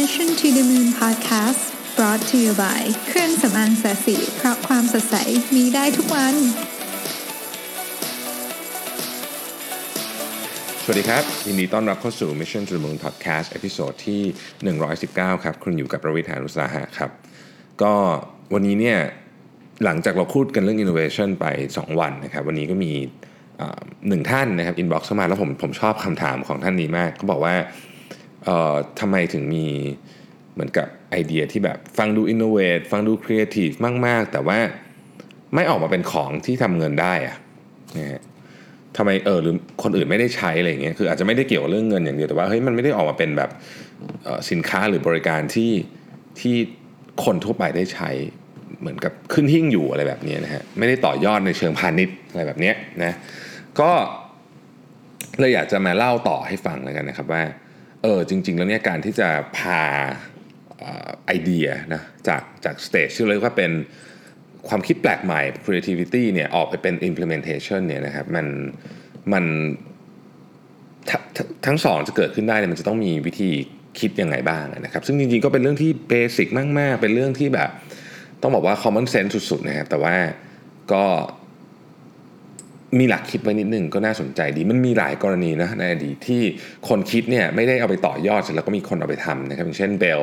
Mission to the Moon Podcast brought to you by เครื่องสำอางแสสีเพราะความสดใสมีได้ทุกวัน สวัสดีครับ ยินดีต้อนรับเข้าสู่ Mission to the Moon Podcast ตอนที่ 119 ครับ คุณอยู่กับประวิทยานุสาหะครับ ก็วันนี้เนี่ย หลังจากเราพูดกันเรื่อง innovation ไป 2 วันนะครับ วันนี้ก็มีหนึ่งท่านนะครับ inbox เข้ามาแล้วผมผมชอบคำถามของท่านนี้มากเขาบอกว่า ทำไมถึงมีเหมือนกับไอเดียที่แบบฟังดู innovate ฟังดู creative มาก ๆ แต่ว่าไม่ออกมาเป็นของที่ทำเงินได้อะนะฮะทำไมเออหรือคนอื่นไม่ได้ใช้อะไรเงี้ยคืออาจจะไม่ได้เกี่ยวกับเรื่องเงินอย่างเดียวแต่ว่าเฮ้ยมันไม่ได้ออกมาเป็นแบบสินค้าหรือบริการที่ที่คนทั่วไปได้ใช้เหมือนกับขึ้นหิ้งอยู่อะไรแบบนี้นะฮะไม่ได้ต่อยอดในเชิงพาณิชย์อะไรแบบเนี้ยนะก็เลยอยากจะมาเล่าต่อให้ฟังแล้วกันนะครับว่า เออจริง ๆ แล้วเนี่ยการที่จะพาออไอเดียนะจากจาก stage ที่เรียกว่าเป็นความคิดแปลกใหม่ creativity เนี่ยออกไปเป็น implementation เนี่ยนะครับมันมันทททั้งสองจะเกิดขึ้นได้เนี่ยมันจะต้องมีวิธีคิดยังไงบ้างนะครับซึ่งจริงๆก็เป็นเรื่องที่ basic มาก ๆ เป็นเรื่องที่แบบ ต้องบอกว่า common sense สุดๆนะครับแต่ว่าก็ มีหลักคิดไว้นิดนึงก็น่าสนใจดี มันมีหลายกรณีนะในอดีตที่คนคิดเนี่ยไม่ได้เอาไปต่อยอดเสร็จแล้วก็มีคนเอาไปทำนะครับอย่างเช่น Bell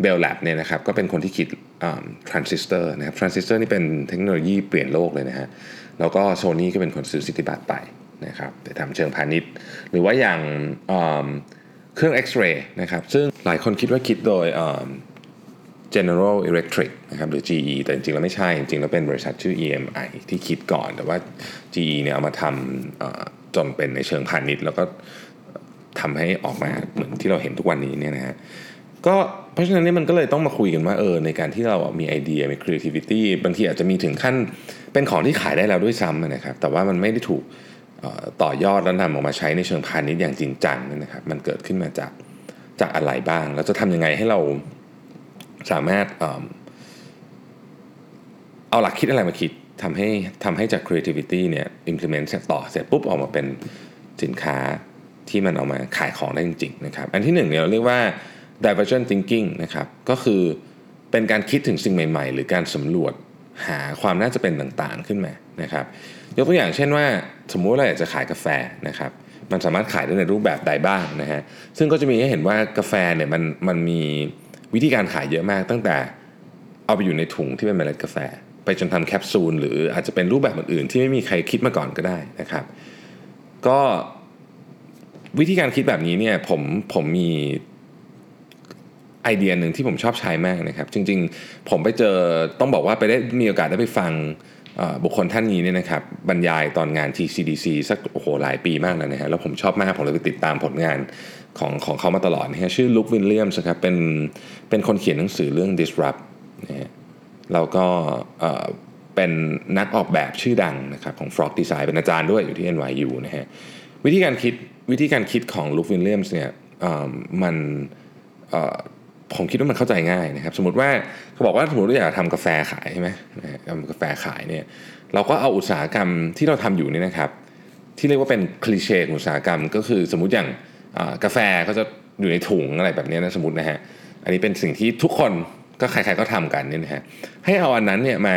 Bell Lab เนี่ยนะครับก็เป็นคนที่คิดทรานซิสเตอร์นะครับทรานซิสเตอร์นี่เป็นเทคโนโลยีเปลี่ยนโลกเลยนะฮะแล้วก็โซนี่ก็เป็นคนซื้อสิทธิบัตรไปนะครับไปทำเชิงพาณิชย์ หรือว่าอย่างเครื่องเอ็กซเรย์นะครับซึ่งหลายคนคิดว่าคิดโดย General Electric นะครับหรือ GE แต่จริงๆแล้วไม่ใช่ จริงๆแล้วเป็นบริษัทชื่อ EMI ที่คิดก่อน แต่ว่า GE เนี่ยเอามาทำจนเป็นในเชิงพาณิชย์ แล้วก็ทำให้ออกมาเหมือนที่เราเห็นทุกวันนี้เนี่ยนะฮะก็เพราะฉะนั้นนี่มันก็เลยต้องมาคุยกันว่าเออในการที่เรามีไอเดียมี creativity บางทีอาจจะมีถึงขั้นเป็นของที่ขายได้แล้วด้วยซ้ำนะครับแต่ว่ามันไม่ได้ถูกต่อยอดแล้วนำออกมาใช้ในเชิงพาณิชย์อย่างจริงจังนี่ยนะครับมันเกิดขึ้นมาจากจากอะไรบ้าง แล้วจะทำยังไงให้เรา สามารถเอาหลักคิดอะไรมาคิดทำให้ทำให้จาก creativity เนี่ย implement ต่อเสร็จปุ๊บออกมาเป็นสินค้าที่มันเอามาขายของได้จริงๆนะครับอันที่หนึ่งเนี่ยเราเรียกว่า divergent thinking นะครับก็คือเป็นการคิดถึงสิ่งใหม่ๆ หรือการสำรวจหาความน่าจะเป็นต่างๆขึ้นมานะครับยกตัวอย่างเช่นว่าสมมุติเราอยากจะขายกาแฟนะครับมันสามารถขายได้ในรูปแบบใดบ้างนะฮะซึ่งก็จะมีให้เห็นว่ากาแฟเนี่ยมันมันมี วิธีการขายเยอะมากตั้งแต่เอาไปอยู่ในถุงที่เป็นเมล็ดกาแฟ ไปจนทำแคปซูลหรืออาจจะเป็นรูปแบบอื่นๆที่ไม่มีใครคิดมาก่อนก็ได้นะครับ ก็วิธีการคิดแบบนี้เนี่ยผมผมมีไอเดียหนึ่งที่ผมชอบใช้มากนะครับ จริงๆ ผมไปเจอต้องบอกว่าไปได้มีโอกาสได้ไปฟังบุคคลท่านนี้เนี่ยนะครับบรรยายตอนงาน TCDC สักโอ้โหหลายปีมากแล้วนะฮะแล้วผมชอบมากผมเลยไปติดตามผลงาน ของของเขามาตลอดนะฮะชื่อลุควิลเลียมส์ครับเป็นเป็นคนเขียนหนังสือเรื่อง disrupt นะฮะแล้วก็เออเป็นนักออกแบบชื่อดังนะครับของ Frog Design เป็นอาจารย์ด้วยอยู่ที่ NYU นะฮะวิธีการคิดวิธีการคิดของลุควิลเลียมส์เนี่ยมันผมคิดว่ามันเข้าใจง่ายนะครับ สมมติว่าเขาบอกว่าสมมติว่าอยากทำกาแฟขายใช่ไหมทำกาแฟขายเนี่ยเราก็เอาอุตสาหกรรมที่เราทำอยู่นี่นะครับ ที่เรียกว่าเป็นคลีเช่ของอุตสาหกรรม ก็คือสมมติอย่าง กาแฟก็จะอยู่ในถุงอะไรแบบนี้นะสมมตินะฮะอันนี้เป็นสิ่งที่ทุกคนก็ใครๆก็ทำกันเนี่ยนะฮะให้เอาอันนั้นเนี่ยมา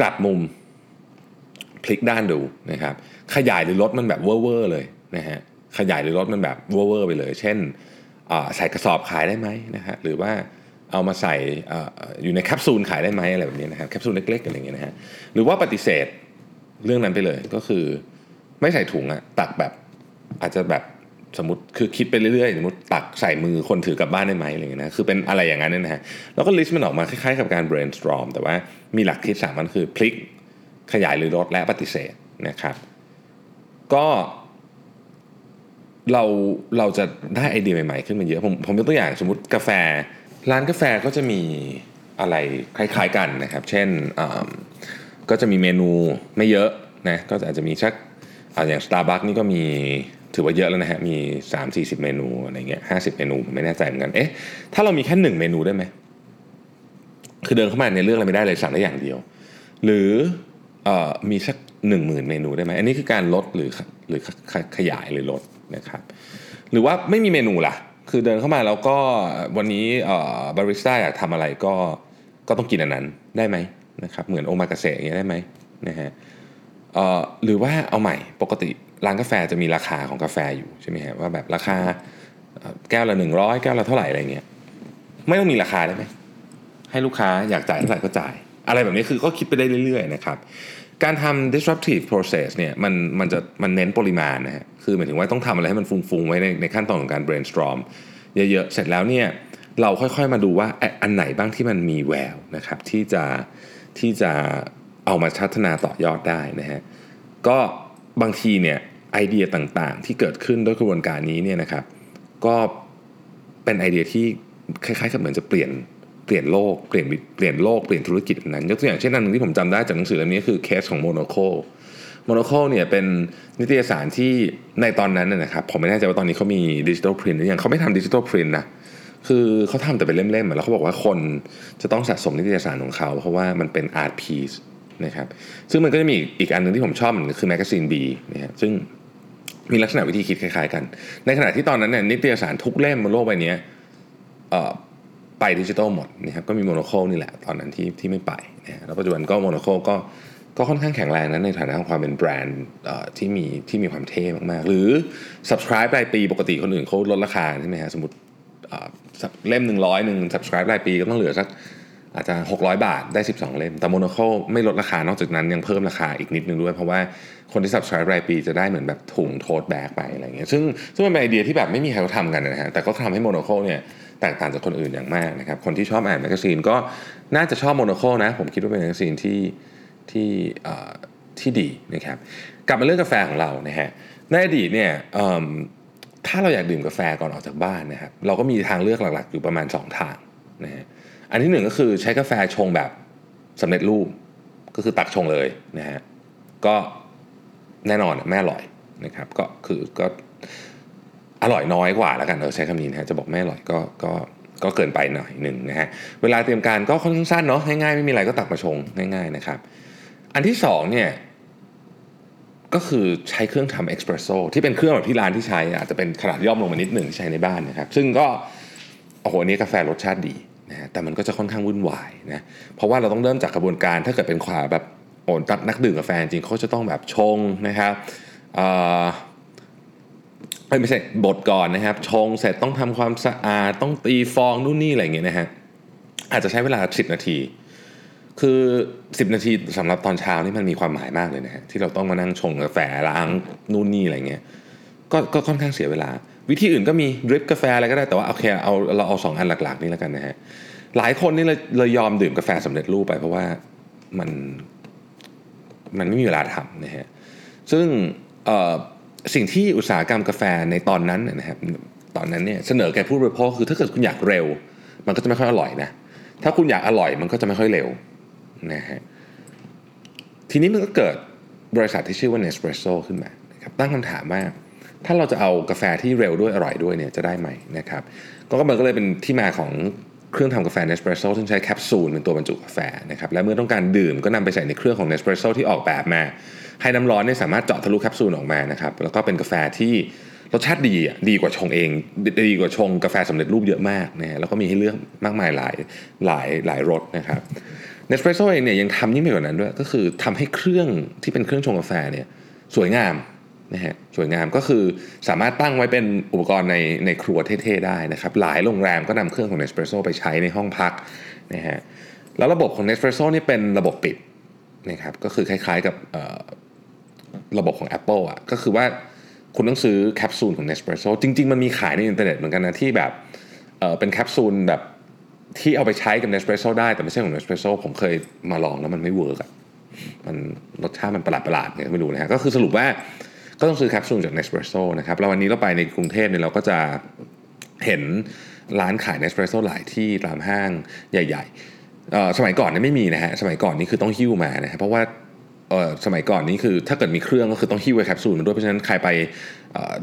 กลับมุมพลิกด้านดูนะครับ ขยายหรือลดมันแบบเว่อร์เลยนะฮะขยายหรือลดมันแบบเว่อร์ไปเลย เช่นใส่กระสอบขายได้ไหมนะฮะหรือว่าเอามาใส่ออยู่ในแคปซูลขายได้ไหมอะไรแบบนี้นะครับแคปซูลเล็กๆอะไรอย่างเงี้ยนะฮะหรือว่าปฏิเสธเรื่องนั้นไปเลยก็คือ ไม่ใส่ถุงอะตักแบบอาจจะแบบ สมมติคือคิดไปเรื่อยๆ สมมติตักใส่มือคนถือกลับบ้านได้ไหมอะไรอย่างเงี้ยนะคือเป็นอะไรอย่างนั้นเนี่ยนะฮะแล้วก็ list มันออกมาคล้ายๆกับการ brainstorm แต่ว่ามีหลักคิดสามอันคือพลิกขยายหรือลดและปฏิเสธนะครับ ก็เราเราจะได้ไอเดียใหม่ๆขึ้นมาเยอะผมผมยกตัวอย่างสมมติกาแฟ ร้านกาแฟก็จะมีอะไรคล้ายๆกันนะครับ เช่นอ่าก็จะมีเมนูไม่เยอะนะก็อาจจะมีสักออย่าง Starbucks นี่ก็มี ถือว่าเยอะแล้วนะฮะมี 3 4 0 เมนูอะไรเงี้ยห้เมนูผมไม่แน่ใจเหมือนกันเอ๊ะถ้าเรามีแค่หนึ่งเมนูได้ไหมคือเดินเข้ามาในยเรื่องอะไรไม่ได้เลยสั่งได้อย่างเดียว หรือเออมีสักหนึ่งหมื่นเมนูได้ไหมอันนี้คือการลดหรือหรือขขยายหรือลดนะครับ หรือว่าไม่มีเมนูล่ะ คือเดินเข้ามาแล้วก็วันนี้บาริสต้าอยากทำอะไรก็ก็ต้องกินอันนั้นได้ไหมนะครับเหมือนโอมากาเสะอย่างเงี้ยได้ไหมนะฮะหรือว่าเอาใหม่ปกติ ร้านกาแฟจะมีราคาของกาแฟอยู่ใช่ไหมฮะว่าแบบราคาแก้วละหนึ่งร้อยแก้วละเท่าไหร่อะไรเงี้ยไม่ต้องมีราคาได้ไหมให้ลูกค้าอยากจ่ายเท่าไหร่ก็จ่าย อะไรแบบนี้คือก็คิดไปได้เรื่อยๆนะครับการทำ disruptive process เนี่ยมันมันจะมันเน้นปริมาณนะฮะคือหมายถึงว่าต้องทำอะไรให้มันฟุ้งๆไว้ในในขั้นตอนของการ brainstorm เยอะๆเสร็จแล้วเนี่ยเราค่อยๆมาดูว่าอันไหนบ้างที่มันมีแววนะครับที่จะที่จะเอามาพัฒนาต่อยอดได้นะฮะก็ บางทีเนี่ยไอเดียต่างๆ ที่เกิดขึ้นด้วยกระบวนการนี้เนี่ยนะครับ ก็เป็นไอเดียที่คล้ายๆกับเหมือนจะเปลี่ยนเปลี่ยนโลกเปลี่ยนเปลี่ยนโลกเปลี่ยนธุรกิจนั้น ยกตัวอย่างเช่นอันนึงที่ผมจำได้จากหนังสือเล่มนี้คือเคสของ Monocle Monocle เนี่ยเป็นนิตยสารที่ในตอนนั้นนะครับผมไม่แน่ใจว่าตอนนี้เขามี digital print หรือยังเขาไม่ทำ digital print นะคือเขาทำแต่เป็นเล่มๆแล้วเขาบอกว่าคนจะต้องสะสมนิตยสารของเขา เพราะว่ามันเป็น art piece นะครับซึ่งมันก็จะมีอีกอันนึงที่ผมชอบเหมือนคือ Magazine Bนะฮะซึ่งมีลักษณะวิธีคิดคล้ายๆกัน ในขณะที่ตอนนั้นเนี่ยนิตยสารทุกเล่มบนโลกใบนี้ไปดิจิทัลหมดนะครับก็มี Monocle นี่แหละตอนนั้นที่ที่ไม่ไปนะแล้วปัจจุบันก็ Monocle ก็ก็ค่อนข้างแข็งแรงนะในฐานะของความเป็นแบรนด์ที่มีที่มีความเท่มากๆ หรือ subscribe รายปีปกติคนอื่นเขาลดราคาใช่ไหมฮะสมมติเล่มหนึ่งร้อยหนึ่ง subscribe รายปีก็ต้องเหลือสัก อาจจะ 600 บาทได้ 12 เล่ม แต่ Monocle ไม่ลดราคานอกจากนั้นยังเพิ่มราคาอีกนิดนึงด้วย เพราะว่าคนที่ subscribe รายปีจะได้เหมือนแบบถุง tote bag ไปอะไรเงี้ยซึ่งซึ่งมันเป็นไอเดียที่แบบไม่มีใครเขาทำกันนะฮะแต่ก็ทำให้ Monocle เนี่ยแตกต่างจากคนอื่นอย่างมากนะครับคนที่ชอบอ่านแมกกาซีนก็น่าจะชอบ Monocle นะ ผมคิดว่าเป็นแมกกาซีนที่ที่ที่ดีนะครับกลับมาเรื่องกาแฟของเรานะฮะในอดีตเนี่ยถ้าเราอยากดื่มกาแฟก่อนออกจากบ้านนะครับเราก็มีทางเลือกหลักๆ อยู่ประมาณ 2 ทางนะฮะ อันที่หนึ่งก็คือใช้กาแฟชงแบบสำเร็จรูปก็คือตักชงเลยนะฮะก็แน่นอนแม่อร่อยนะครับก็คือก็อร่อยน้อยกว่าแล้วกันเราใช้คำนี้นะฮะจะบอกไม่อร่อยก็ก็ก็เกินไปหน่อยหนึ่งนะฮะเวลาเตรียมการก็ค่อนข้างสั้นเนาะง่ายๆไม่มีอะไรก็ตักมาชงง่ายๆนะครับ อันที่สองเนี่ยก็คือใช้เครื่องทำเอ็กซ์เพรสโซที่เป็นเครื่องแบบที่ร้านที่ใช้อาจจะเป็นขนาดย่อมลงมานิดหนึ่งใช้ในบ้านนะครับ ซึ่งก็โอ้โหนี้กาแฟรสชาติดี นะแต่มันก็จะค่อนข้างวุ่นวายนะเพราะว่าเราต้องเริ่มจากกระบวนการถ้าเกิดเป็นขวาแบบโอนนักดื่มกาแฟจริงเขาจะต้องแบบชงนะครับไม่ใช่บดก่อนนะครับ ชงเสร็จต้องทำความสะอาดต้องตีฟองนู่นนี่อะไรอย่างเงี้ยนะฮะอาจจะใช้เวลา 10 นาที คือ 10 นาทีสำหรับตอนเช้านี่มันมีความหมายมากเลยนะฮะที่เราต้องมานั่งชงกาแฟล้างนู่นนี่อะไรเงี้ยก็ก็ค่อนข้างเสียเวลา วิธีอื่นก็มีดริปกาแฟอะไรก็ได้แต่ว่าโอเคเอาเราเอาสองอันหลัก ๆ นี่แล้วกันนะฮะหลายคนนี่เลยเลยยอมดื่มกาแฟสำเร็จรูปไป เพราะว่ามันมันไม่มีเวลาทำนะฮะซึ่งสิ่งที่อุตสาหกรรมกาแฟในตอนนั้นนะครับตอนนั้นเนี่ยเสนอแก่ผู้บริโภคคือถ้าเกิดคุณอยากเร็ว มันก็จะไม่ค่อยอร่อยนะถ้าคุณอยากอร่อยมันก็จะไม่ค่อยเร็วนะฮะทีนี้มันก็เกิดบริษัทที่ชื่อว่า Nespresso ขึ้นมานะครับตั้งคำถามว่า ถ้าเราจะเอากาแฟที่เร็วด้วยอร่อยด้วยเนี่ยจะได้ไหมนะครับก็มันก็เลยเป็นที่มาของเครื่องทำกาแฟ Nespresso ซึ่งใช้แคปซูลเป็นตัวบรรจุกาแฟนะครับและเมื่อต้องการดื่มก็นำไปใส่ในเครื่องของ Nespresso ที่ออกแบบมา ให้น้ำร้อนเนี่ยสามารถเจาะทะลุแคปซูลออกมานะครับแล้วก็เป็นกาแฟที่รสชาติดีอะดีกว่าชงเอง ดีกว่าชงกาแฟสำเร็จรูปเยอะมากนะแล้วก็มีให้เลือกมากมายหลายหลายหลายรสนะครับ Nespresso เองเนี่ยยังทำยิ่งไปกว่านั้นด้วย ก็คือทำให้เครื่องที่เป็นเครื่องชงกาแฟเนี่ยสวยงาม นะฮะสวยงามก็คือสามารถตั้งไว้เป็นอุปกรณ์ในในครัวเท่ๆได้นะครับ หลายโรงแรมก็นำเครื่องของ Nespresso ไปใช้ในห้องพักนะฮะแล้วระบบของ Nespresso นี่เป็นระบบปิดนะครับก็คือคล้ายๆกับระบบของ Apple อะก็คือว่าคุณต้องซื้อแคปซูลของ Nespresso จริง ๆ มันมีขายในอินเทอร์เน็ตเหมือนกันนะที่แบบเป็นแคปซูลแบบที่เอาไปใช้กับ Nespresso ได้แต่ไม่ใช่ของ Nespresso ผมเคยมาลองแล้วมันไม่เวิร์กอะมันรสชาติมันประหลาดประหลาดเนี่ยไม่รู้นะฮะก็คือสรุปว่า ก็ต้องซื้อแคปซูลจาก Nespresso นะครับแล้ววันนี้เราไปในกรุงเทพเนี่ยเราก็จะเห็นร้านขาย Nespresso หลายที่ตามห้างใหญ่ๆ สมัยก่อนเนี่ยไม่มีนะฮะ สมัยก่อนนี่คือต้องหิ้วมานะฮะ เพราะว่าสมัยก่อนนี้คือถ้าเกิดมีเครื่องก็คือต้องหิ้วแคปซูลมาด้วย เพราะฉะนั้นใครไป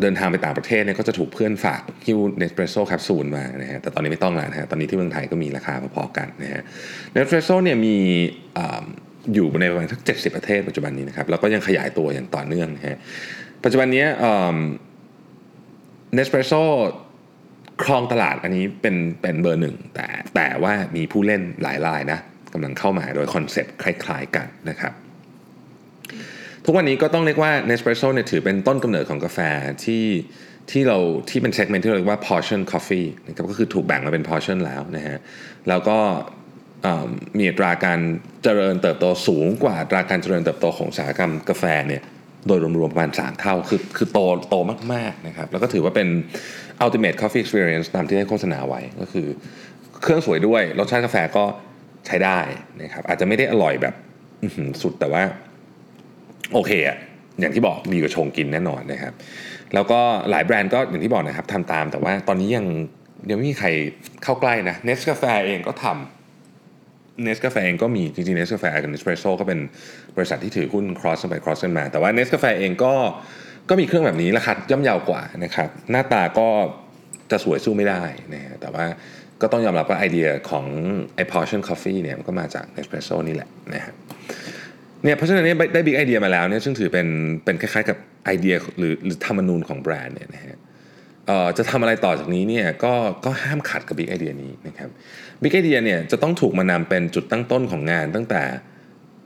เดินทางไปต่างประเทศเนี่ยก็จะถูกเพื่อนฝากหิ้ว Nespresso แคปซูลมานะฮะ แต่ตอนนี้ไม่ต้องแล้วนะฮะ ตอนนี้ที่เมืองไทยก็มีราคาพอๆกันนะฮะ Nespresso เนี่ยมีอยู่ในประมาณทั้งเจ็ดสิบประเทศปัจจุบันนี้นะครับ แล้วก็ยังขยายตัวอย่างต่อเนื่องนะฮะ ปัจจุบันนี้ Nespresso ครองตลาดอันนี้เป็นเป็นเบอร์หนึ่งแต่แต่ว่ามีผู้เล่นหลายรายนะกำลังเข้ามาโดยคอนเซ็ปต์คล้ายๆกันนะครับ ทุกวันนี้ก็ต้องเรียกว่า Nespresso เนี่ยถือเป็นต้นกำเนิดของกาแฟที่ที่เราที่เป็นเซกเมนต์ที่เราเรียกว่า portion coffee นะครับก็คือถูกแบ่งมาเป็น portion แล้วนะฮะแล้วก็มีอัตราการเจริญเติบโตสูงกว่าอัตราการเจริญเติบโตของอุตสาหกรรมกาแฟเนี่ย โดยรวมๆประมาณ 3 เท่า คือคือโตโตมากๆนะครับ แล้วก็ถือว่าเป็น ultimate coffee experience ตามที่ได้โฆษณาไว้ก็คือ เครื่องสวยด้วย รสชาติกาแฟก็ใช้ได้นะครับ อาจจะไม่ได้อร่อยแบบสุดแต่ว่า โอเคอะอย่างที่บอกดีกว่าชงกินแน่นอนนะครับ แล้วก็หลายแบรนด์ก็อย่างที่บอกนะครับทำตามแต่ว่าตอนนี้ยังยังไม่มีใครเข้าใกล้นะเนสกาแฟเองก็ทำ เนสกาแฟเองก็มีจริงๆเนสกาแฟกับเนสเปรสโซ่ก็เป็นบริษัทที่ถือหุ้น cross กันไป cross กันมา แต่ว่าเนสกาแฟเองก็ก็มีเครื่องแบบนี้ราคาย่อมเยาวกว่านะครับหน้าตาก็จะสวยสู้ไม่ได้นะฮะแต่ว่าก็ต้องยอมรับว่าไอเดียของไอ portion coffee เนี่ยมันก็มาจาก Nespresso นี่แหละนะฮะเนี่ยเพราะฉะนั้นได้ big idea มาแล้วเนี่ยซึ่งถือเป็นเป็นคล้ายๆกับไอเดียหรือหรือธรรมนูญของแบรนด์เนี่ยนะฮะ จะทำอะไรต่อจากนี้เนี่ยก็ก็ห้ามขัดกับ big idea นี้นะครับ big idea เนี่ยจะต้องถูกมานำเป็นจุดตั้งต้นของงาน ตั้งแต่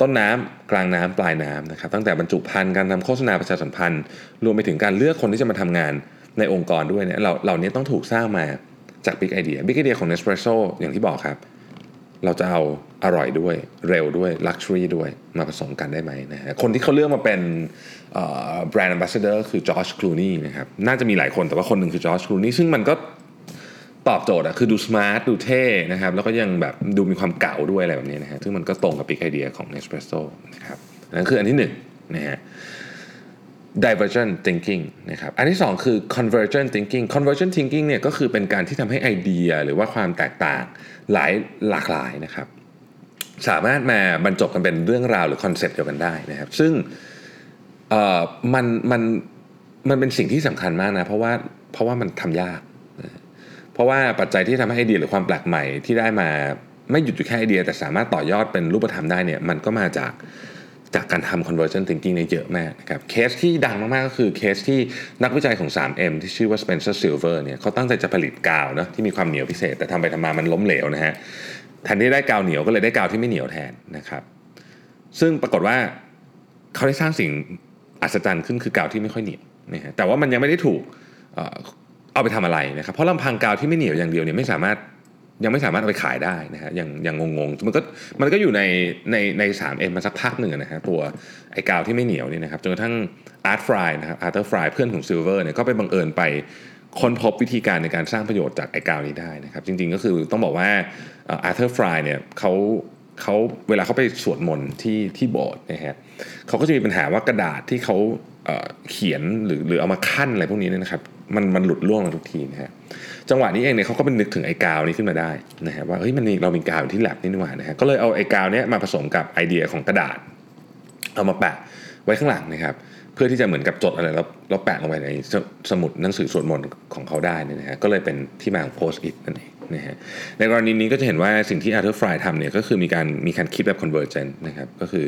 ต้นน้ำกลางน้ำปลายน้ำนะครับตั้งแต่บรรจุภัณฑ์การทำโฆษณาประชาสัมพันธ์ รวมไปถึงการเลือกคนที่จะมาทำงานในองค์กรด้วยเนี่ยเราเหล่านี้ต้องถูกสร้างมาจาก big idea big idea ของ Nespresso อย่างที่บอกครับ เราจะเอาอร่อยด้วยเร็วด้วย luxury ด้วยมาผสมกันได้ไหมนะฮะคนที่เขาเลือกมาเป็นแบรนด์ a m b a s s a d o r คือ George Clooney นะครับน่าจะมีหลายคนแต่ว่าคนหนึ่งคือ George Clooney ซึ่งมันก็ตอบโจทย์อะคือดู smart ดูเท่นะครับแล้วก็ยังแบบดูมีความเก่าด้วยอะไรแบบนี้นะฮะซึ่งมันก็ตรงกับ big idea ของ Nespresso นะครับนั่นคืออันที่หนึ่งนะฮะ divergent thinking นะครับ อันที่ 2 คือ convergent thinking convergent thinking เนี่ยก็คือเป็นการที่ทำให้ไอเดียหรือว่าความแตกต่างหลายหลากหลายนะครับ สามารถมาบรรจบกันเป็นเรื่องราวหรือคอนเซ็ปต์เดียวกันได้นะครับ ซึ่งเอ่อมันมันมันเป็นสิ่งที่สำคัญมากนะ เพราะว่าเพราะว่ามันทำยาก เพราะว่าปัจจัยที่ทำให้ไอเดียหรือความแปลกใหม่ที่ได้มาไม่หยุดอยู่แค่ไอเดีย แต่สามารถต่อยอดเป็นรูปธรรมได้เนี่ยมันก็มาจาก จากการทำ conversion thinking เนี่ยเยอะมากนะครับเคสที่ดังมากๆก็คือเคสที่นักวิจัยของ 3M ที่ชื่อว่า Spencer Silver เนี่ยเขาตั้งใจจะผลิตกาวนะที่มีความเหนียวพิเศษ แต่ทำไปทำมามันล้มเหลวนะฮะแทนที่ได้กาวเหนียวก็เลยได้กาวที่ไม่เหนียวแทนนะครับ ซึ่งปรากฏว่าเขาได้สร้างสิ่งอัศจรรย์ขึ้นคือกาวที่ไม่ค่อยเหนียวนะฮะแต่ว่ามันยังไม่ได้ถูกเอาไปทำอะไรนะครับเพราะลำพังกาวที่ไม่เหนียวอย่างเดียวเนี่ยไม่สามารถ ยังไม่สามารถเอาไปขายได้นะฮะยังยังงงๆมันก็มันก็อยู่ในในใน3M มาสักพักหนึ่งนะฮะตัวไอ้กาวที่ไม่เหนียวนี่นะครับจนกระทั่ง Art Fry นะครับ Arthur Fry เพื่อนของ Silver เนี่ยก็ไปบังเอิญไปค้นพบวิธีการในการสร้างประโยชน์จากไอ้กาวนี้ได้นะครับ จริงๆก็คือต้องบอกว่า Arthur Fry เนี่ยเขาเขาเวลาเขาไปสวดมนต์ที่ที่โบสถ์นะฮะเขาก็จะมีปัญหาว่ากระดาษที่เขาเขียนหรือหรือเอามาคั่นอะไรพวกนี้เนี่ยนะครับ มันมันหลุดร่วงลงทุกทีนะฮะจังหวะนี้เองเนี่ยเขาก็เป็นนึกถึงไอ้กาวนี้ขึ้นมาได้นะฮะว่าเฮ้ยมันมีเรามีกาวที่แล็บนี่นี่หว่านะฮะก็เลยเอาไอ้กาวนี้มาผสมกับไอเดียของกระดาษ เอามาแปะไว้ข้างหลังนะครับเพื่อที่จะเหมือนกับจดอะไรแล้วแล้วแปะลงไปในสมุดหนังสือสวดมนต์ของเขาได้นะฮะก็เลยเป็นที่มาของ Post-it นั่นเองนะฮะในกรณีนี้ก็จะเห็นว่าสิ่งที่ Arthur Fry ทำเนี่ยก็คือมีการมีการคิดแบบ convergent นะครับก็คือ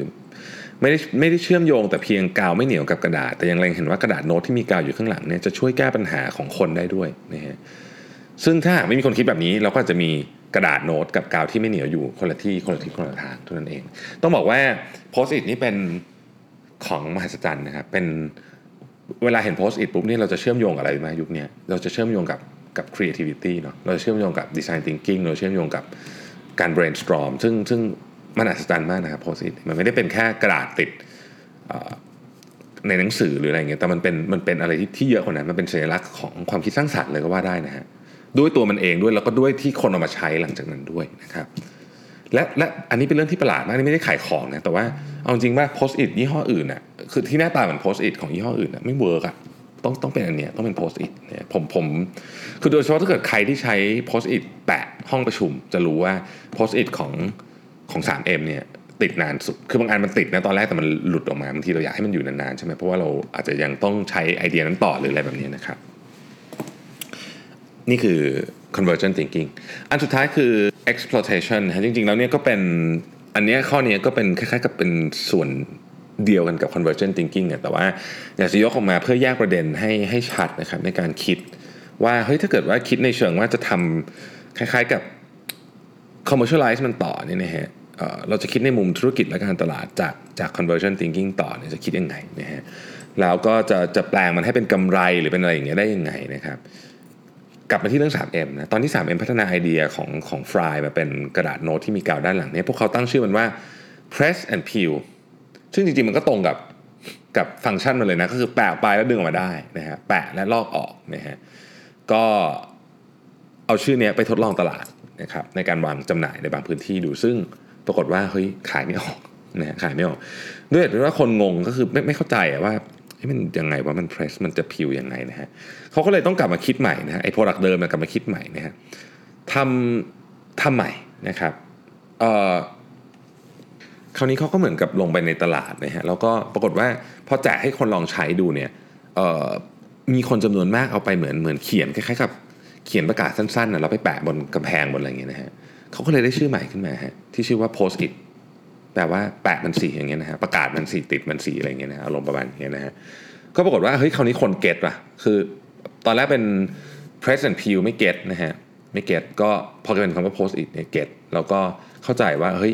ไม่ได้ไม่ได้เชื่อมโยงแต่เพียงกาวไม่เหนียวกับกระดาษ แต่ยังเล็งเห็นว่ากระดาษโน้ตที่มีกาวอยู่ข้างหลังเนี่ยจะช่วยแก้ปัญหาของคนได้ด้วยนะฮะซึ่งถ้าไม่มีคนคิดแบบนี้เราก็จะมีกระดาษโน้ตกับกาวที่ไม่เหนียวอยู่คนละที่คนละทิศคนละทางเท่านั้นเอง ต้องบอกว่าโพสต์อิทนี่เป็นของมหัศจรรย์นะครับเป็นเวลาเห็นโพสต์อิทปุ๊บนี่เราจะเชื่อมโยงอะไรไหมยุคนี้เราจะเชื่อมโยงกับกับ creativity เนาะเราจะเชื่อมโยงกับ design thinking เราเชื่อมโยงกับการ brainstorm ซึ่งซึ่ง มันอัศจรรย์มากนะครับ Post-it มันไม่ได้เป็นแค่กระดาษติดในหนังสือหรืออะไรเงี้ยแต่มันเป็นมันเป็นอะไรที่ที่เยอะกว่านั้นมันเป็นสัญลักษณ์ของความคิดสร้างสรรค์เลยก็ว่าได้นะฮะด้วยตัวมันเองด้วยแล้วก็ด้วยที่คนเอามาใช้หลังจากนั้นด้วยนะครับและและอันนี้เป็นเรื่องที่ประหลาดมากนี่ไม่ได้ขายของนะแต่ว่าเอาจริงว่า Post-it ยี่ห้ออื่นอะคือที่หน้าตาเหมือน Post-it ของยี่ห้ออื่นอะไม่เวิร์กอะต้องต้องเป็นอันเนี้ยต้องเป็น Post-it เนี่ยผมผมคือโดยเฉพาะถ้าเกิดใครที่ใช้โพสต์อิทแปะห้องประชุม จะรู้ว่าโพสต์อิทของ ของ 3M เนี่ยติดนานสุด คือบางอันมันติดนะตอนแรกแต่มันหลุดออกมาบางทีเราอยากให้มันอยู่นานๆใช่ไหมเพราะว่าเราอาจจะยังต้องใช้ไอเดียนั้นต่อหรืออะไรแบบนี้นะครับ นี่คือ convergent thinking อันสุดท้ายคือ exploitation จริงๆแล้วเนี่ยก็เป็นอันนี้ข้อนี้ก็เป็นคล้ายๆกับเป็นส่วนเดียวกันกับ convergent thinking เนี่ยแต่ว่าอยากจะยกออกมาเพื่อแยกประเด็นให้ให้ชัดนะครับในการคิดว่าเฮ้ยถ้าเกิดว่าคิดในเชิงว่าจะทำคล้ายๆกับ commercialize มันต่อเนี่ยนะฮะ เราจะคิดในมุมธุรกิจและการตลาดจากจาก conversion thinking ต่อเนี่ยจะคิดยังไงนะฮะแล้วก็จะจะแปลงมันให้เป็นกำไรหรือเป็นอะไรอย่างเงี้ยได้ยังไงนะครับกลับมาที่เรื่อง 3M นะตอนที่ 3M พัฒนาไอเดียของของฟรายมาเป็นกระดาษโน้ตที่มีกาวด้านหลังเนี่ยพวกเขาตั้งชื่อมันว่า press and peel ซึ่งจริงๆมันก็ตรงกับกับฟังก์ชันมันเลยนะก็คือแปะออกไปแล้วดึงออกมาได้นะฮะแปะและลอกออกนะฮะก็เอาชื่อเนี้ยไปทดลองตลาดนะครับในการวางจำหน่ายในบางพื้นที่ดูซึ่ง ปรากฏว่าเฮ้ยขายไม่ออกนะฮะขายไม่ออก ด้วยเหตุว่าคนงงก็คือไม่ไม่เข้าใจอะว่ามันยังไงว่ามัน press มันจะ peel ยังไงนะฮะเขาก็เลยต้องกลับมาคิดใหม่นะฮะไอ้ product เดิมมันกลับมาคิดใหม่นะฮะทำทำใหม่นะครับเอ่อคราวนี้เขาก็เหมือนกับลงไปในตลาดนะฮะแล้วก็ปรากฏว่าพอแจกให้คนลองใช้ดูเนี่ยเอ่อมีคนจำนวนมากเอาไปเหมือนเหมือนเขียนคล้ายๆกับเขียนประกาศสั้นๆนะแล้วไปแปะบนกำแพงบนอะไรอย่างเงี้ยนะฮะเขาก็เลยได้ชื่อใหม่ขึ้นมาฮะที่ชื่อว่า post it แปลว่าแปะมันสีอย่างเงี้ยนะฮะประกาศมันสีติดมันสีอะไรเงี้ยนะฮะอารมณ์ประมาณอย่างเงี้ยนะฮะก็ปรากฏว่าเฮ้ยคราวนี้คนเก็ตว่ะคือตอนแรกเป็น press and peel ไม่เก็ตนะฮะไม่เก็ตก็พอเป็นคำว่า post it เนี่ยเก็ตแล้วก็เข้าใจว่าเฮ้ย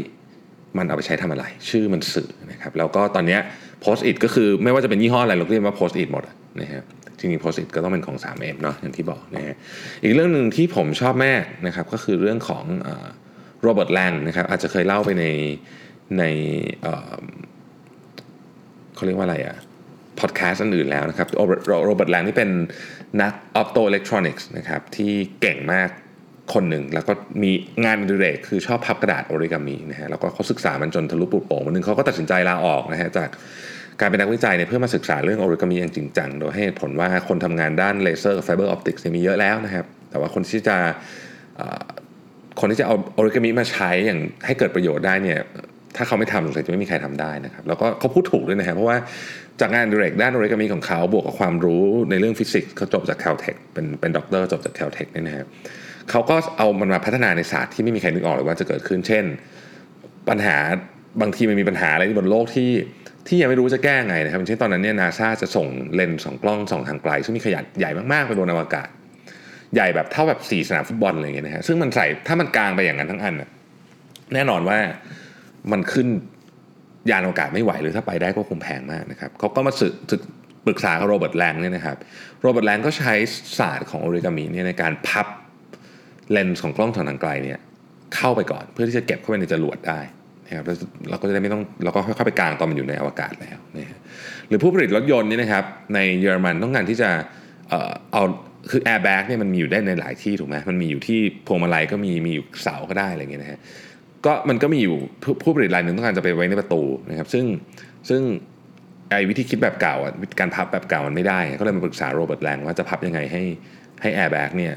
มันเอาไปใช้ทำอะไร ชื่อมันสื่อนะครับแล้วก็ตอนเนี้ย post it ก็คือไม่ว่าจะเป็นยี่ห้ออะไรเราเรียกว่า post it หมดอะนะฮะ จริงๆ post it ก็ต้องเป็นของ 3M เนาะอย่างที่บอกนะฮะอีกเรื่องหนึ่งที่ผมชอบมากนะครับก็คือเรื่องของโรเบิร์ตแลงนะครับอาจจะเคยเล่าไปในในเขาเรียกว่าอะไรอะพอดแคสต์อันอื่นแล้วนะครับโรเบิร์ตแลงนี่เป็นนัก optoelectronics นะครับที่เก่งมากคนหนึ่งแล้วก็มีงานอดิเรกคือชอบพับกระดาษโอริกามีนะฮะแล้วก็เขาศึกษามันจนทะลุปรุโปร่งวันหนึ่งเขาก็ตัดสินใจลาออกนะฮะจาก การเป็นนักวิจัยเนี่ยเพื่อมาศึกษาเรื่องโอริกามีอย่างจริงจังโดยให้เหตุผลว่าคนทำงานด้านเลเซอร์ fiber optics มีเยอะแล้วนะครับ แต่ว่าคนที่จะคนที่จะเอาโอริกามิมาใช้อย่างให้เกิดประโยชน์ได้เนี่ยถ้าเขาไม่ทำสงสัยจะไม่มีใครทำได้นะครับ แล้วก็เขาพูดถูกด้วยนะฮะเพราะว่าจากงานอดิเรกด้านโอริกามิของเขาบวกกับความรู้ในเรื่องฟิสิกส์เขาจบจาก Caltech เป็นเป็นด็อกเตอร์จบจาก Caltech เนี่ยนะฮะเขาก็เอามันมาพัฒนาในศาสตร์ที่ไม่มีใครนึกออกเลยว่าจะเกิดขึ้น เช่น ปัญหาบางทีมันมีปัญหาอะไรบนโลกที่ ที่ยังไม่รู้จะแก้ไงนะครับเช่นตอนนั้นเนี่ยนาซาจะส่งเลนส์สองกล้องส่องทางไกล ซึ่งมีขนาดใหญ่มากๆไปบนอวกาศ ใหญ่แบบเท่าแบบสี่สนามฟุตบอลอะไรอย่างเงี้ยนะฮะซึ่งมันใส่ถ้ามันกลางไปอย่างนั้นทั้งอันน่ะแน่นอนว่ามันขึ้นยานอวกาศไม่ไหวหรือถ้าไปได้ก็คงแพงมากนะครับเขาก็มาสึกสึกปรึกษากับโรเบิร์ตแลงเนี่ยนะครับโรเบิร์ตแลงก็ใช้ศาสตร์ของโอริกามิเนี่ยในการพับเลนส์ของกล้องสองทางไกลเนี่ยเข้าไปก่อน เพื่อที่จะเก็บเข้าไปในจรวดได้ นะครับเราก็จะได้ไม่ต้องเราก็ค่อยๆไปกลางตอนมันอยู่ในอวกาศแล้วนะฮะหรือผู้ผลิตรถยนต์นี่นะครับในเยอรมันต้องการที่จะเอาคือแอร์แบ็กเนี่ยมันมีอยู่ได้ในหลายที่ถูกไหมมันมีอยู่ที่พวงมาลัยก็มีมีอยู่เสาก็ได้อะไรเงี้ยนะฮะก็มันก็มีอยู่ผู้ผู้ผลิตรายหนึ่งต้องการจะไปไว้ในประตูนะครับซึ่งซึ่งไอ้วิธีคิดแบบเก่าอะการพับแบบเก่ามันไม่ได้ก็เลยมาปรึกษาโรเบิร์ตแลงว่าจะพับยังไงให้ให้แอร์แบ็กเนี่ย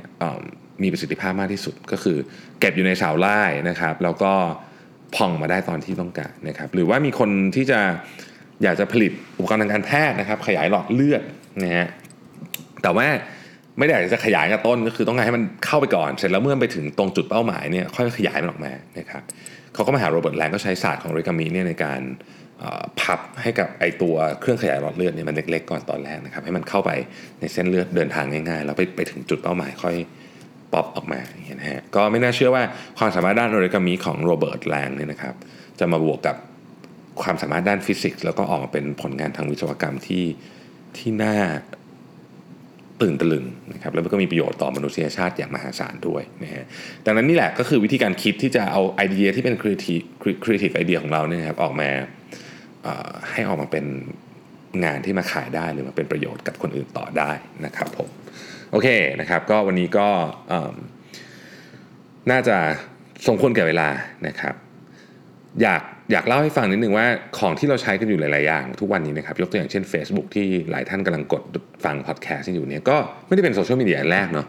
มีประสิทธิภาพมากที่สุดก็คือ เก็บอยู่ในเสาไล่นะครับ แล้วก็ พองมาได้ตอนที่ต้องการนะครับหรือว่ามีคนที่จะอยากจะผลิตอุปกรณ์ทางการแพทย์นะครับ ขยายหลอดเลือดนะฮะแต่ว่าไม่ได้อยากจะขยายกับต้นก็คือต้องการให้มันเข้าไปก่อน เสร็จแล้วเมื่อไปถึงตรงจุดเป้าหมายเนี่ยค่อยขยายมันออกมานะครับเขาก็มาหาโรเบิร์ตแลงก็ใช้ศาสตร์ของเรกามีเนี่ยในการพับให้กับไอตัวเครื่องขยายหลอดเลือดเนี่ยมันเล็กๆก่อนตอนแรกนะครับให้มันเข้าไปในเส้นเลือดเดินทางง่ายๆแล้วไปไปถึงจุดเป้าหมายค่อย ป๊อปออกมาเงี้ยนฮะก็ไม่น่าเชื่อว่าความสามารถด้านโอริกามิของโรเบิร์ตแลงเนี่ยนะครับ จะมาบวกกับความสามารถด้านฟิสิกส์แล้วก็ออกมาเป็นผลงานทางวิศวกรรมที่ที่น่าตื่นตะลึงนะครับแล้วมันก็มีประโยชน์ต่อมนุษยชาติอย่างมหาศาลด้วยนะฮะดังนั้นนี่แหละก็คือวิธีการคิดที่จะเอาไอเดียที่เป็น creative creative idea ของเราเนี่ยครับออกมาให้ออกมาเป็นงานที่มาขายได้หรือมาเป็นประโยชน์กับคนอื่นต่อได้นะครับผม โอเคนะครับ ก็วันนี้ก็น่าจะสมควรแก่เวลานะครับ อยากอยากเล่าให้ฟังนิดนึงว่าของที่เราใช้กันอยู่หลาย ๆ อย่าง ทุกวันนี้นะครับ ยกตัวอย่างเช่น Facebook ที่หลายท่านกำลังกดฟังพอดแคสต์อยู่เนี่ยก็ไม่ได้เป็นโซเชียลมีเดียแรกเนาะ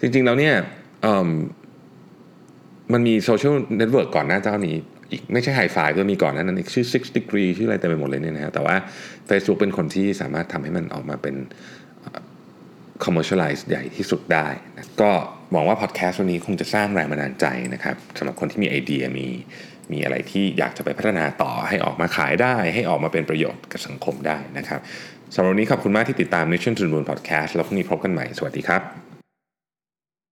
จริง ๆ แล้วเนี่ยมันมี social network ก่อนหน้าเจ้านี้อีกไม่ใช่ไฮไฟก็มีก่อนนั้นอีกชื่อ Six Degree ชื่ออะไรเต็มไปหมดเลยเนี่ยนะฮะแต่ว่า Facebook เป็นคนที่สามารถทำให้มันออกมาเป็น commercialize ใหญ่ที่สุดได้นะก็หวังว่าพอดแคสต์วันนี้คงจะสร้างแรงบันดาลใจนะครับสำหรับคนที่มีไอเดียมีมีอะไรที่อยากจะไปพัฒนาต่อให้ออกมาขายได้ ให้ออกมาเป็นประโยชน์กับสังคมได้นะครับสำหรับวันนี้ขอบคุณมากที่ติดตาม Mission to the Moon Podcast แล้วพรุ่งนี้พบกันใหม่ สวัสดีครับ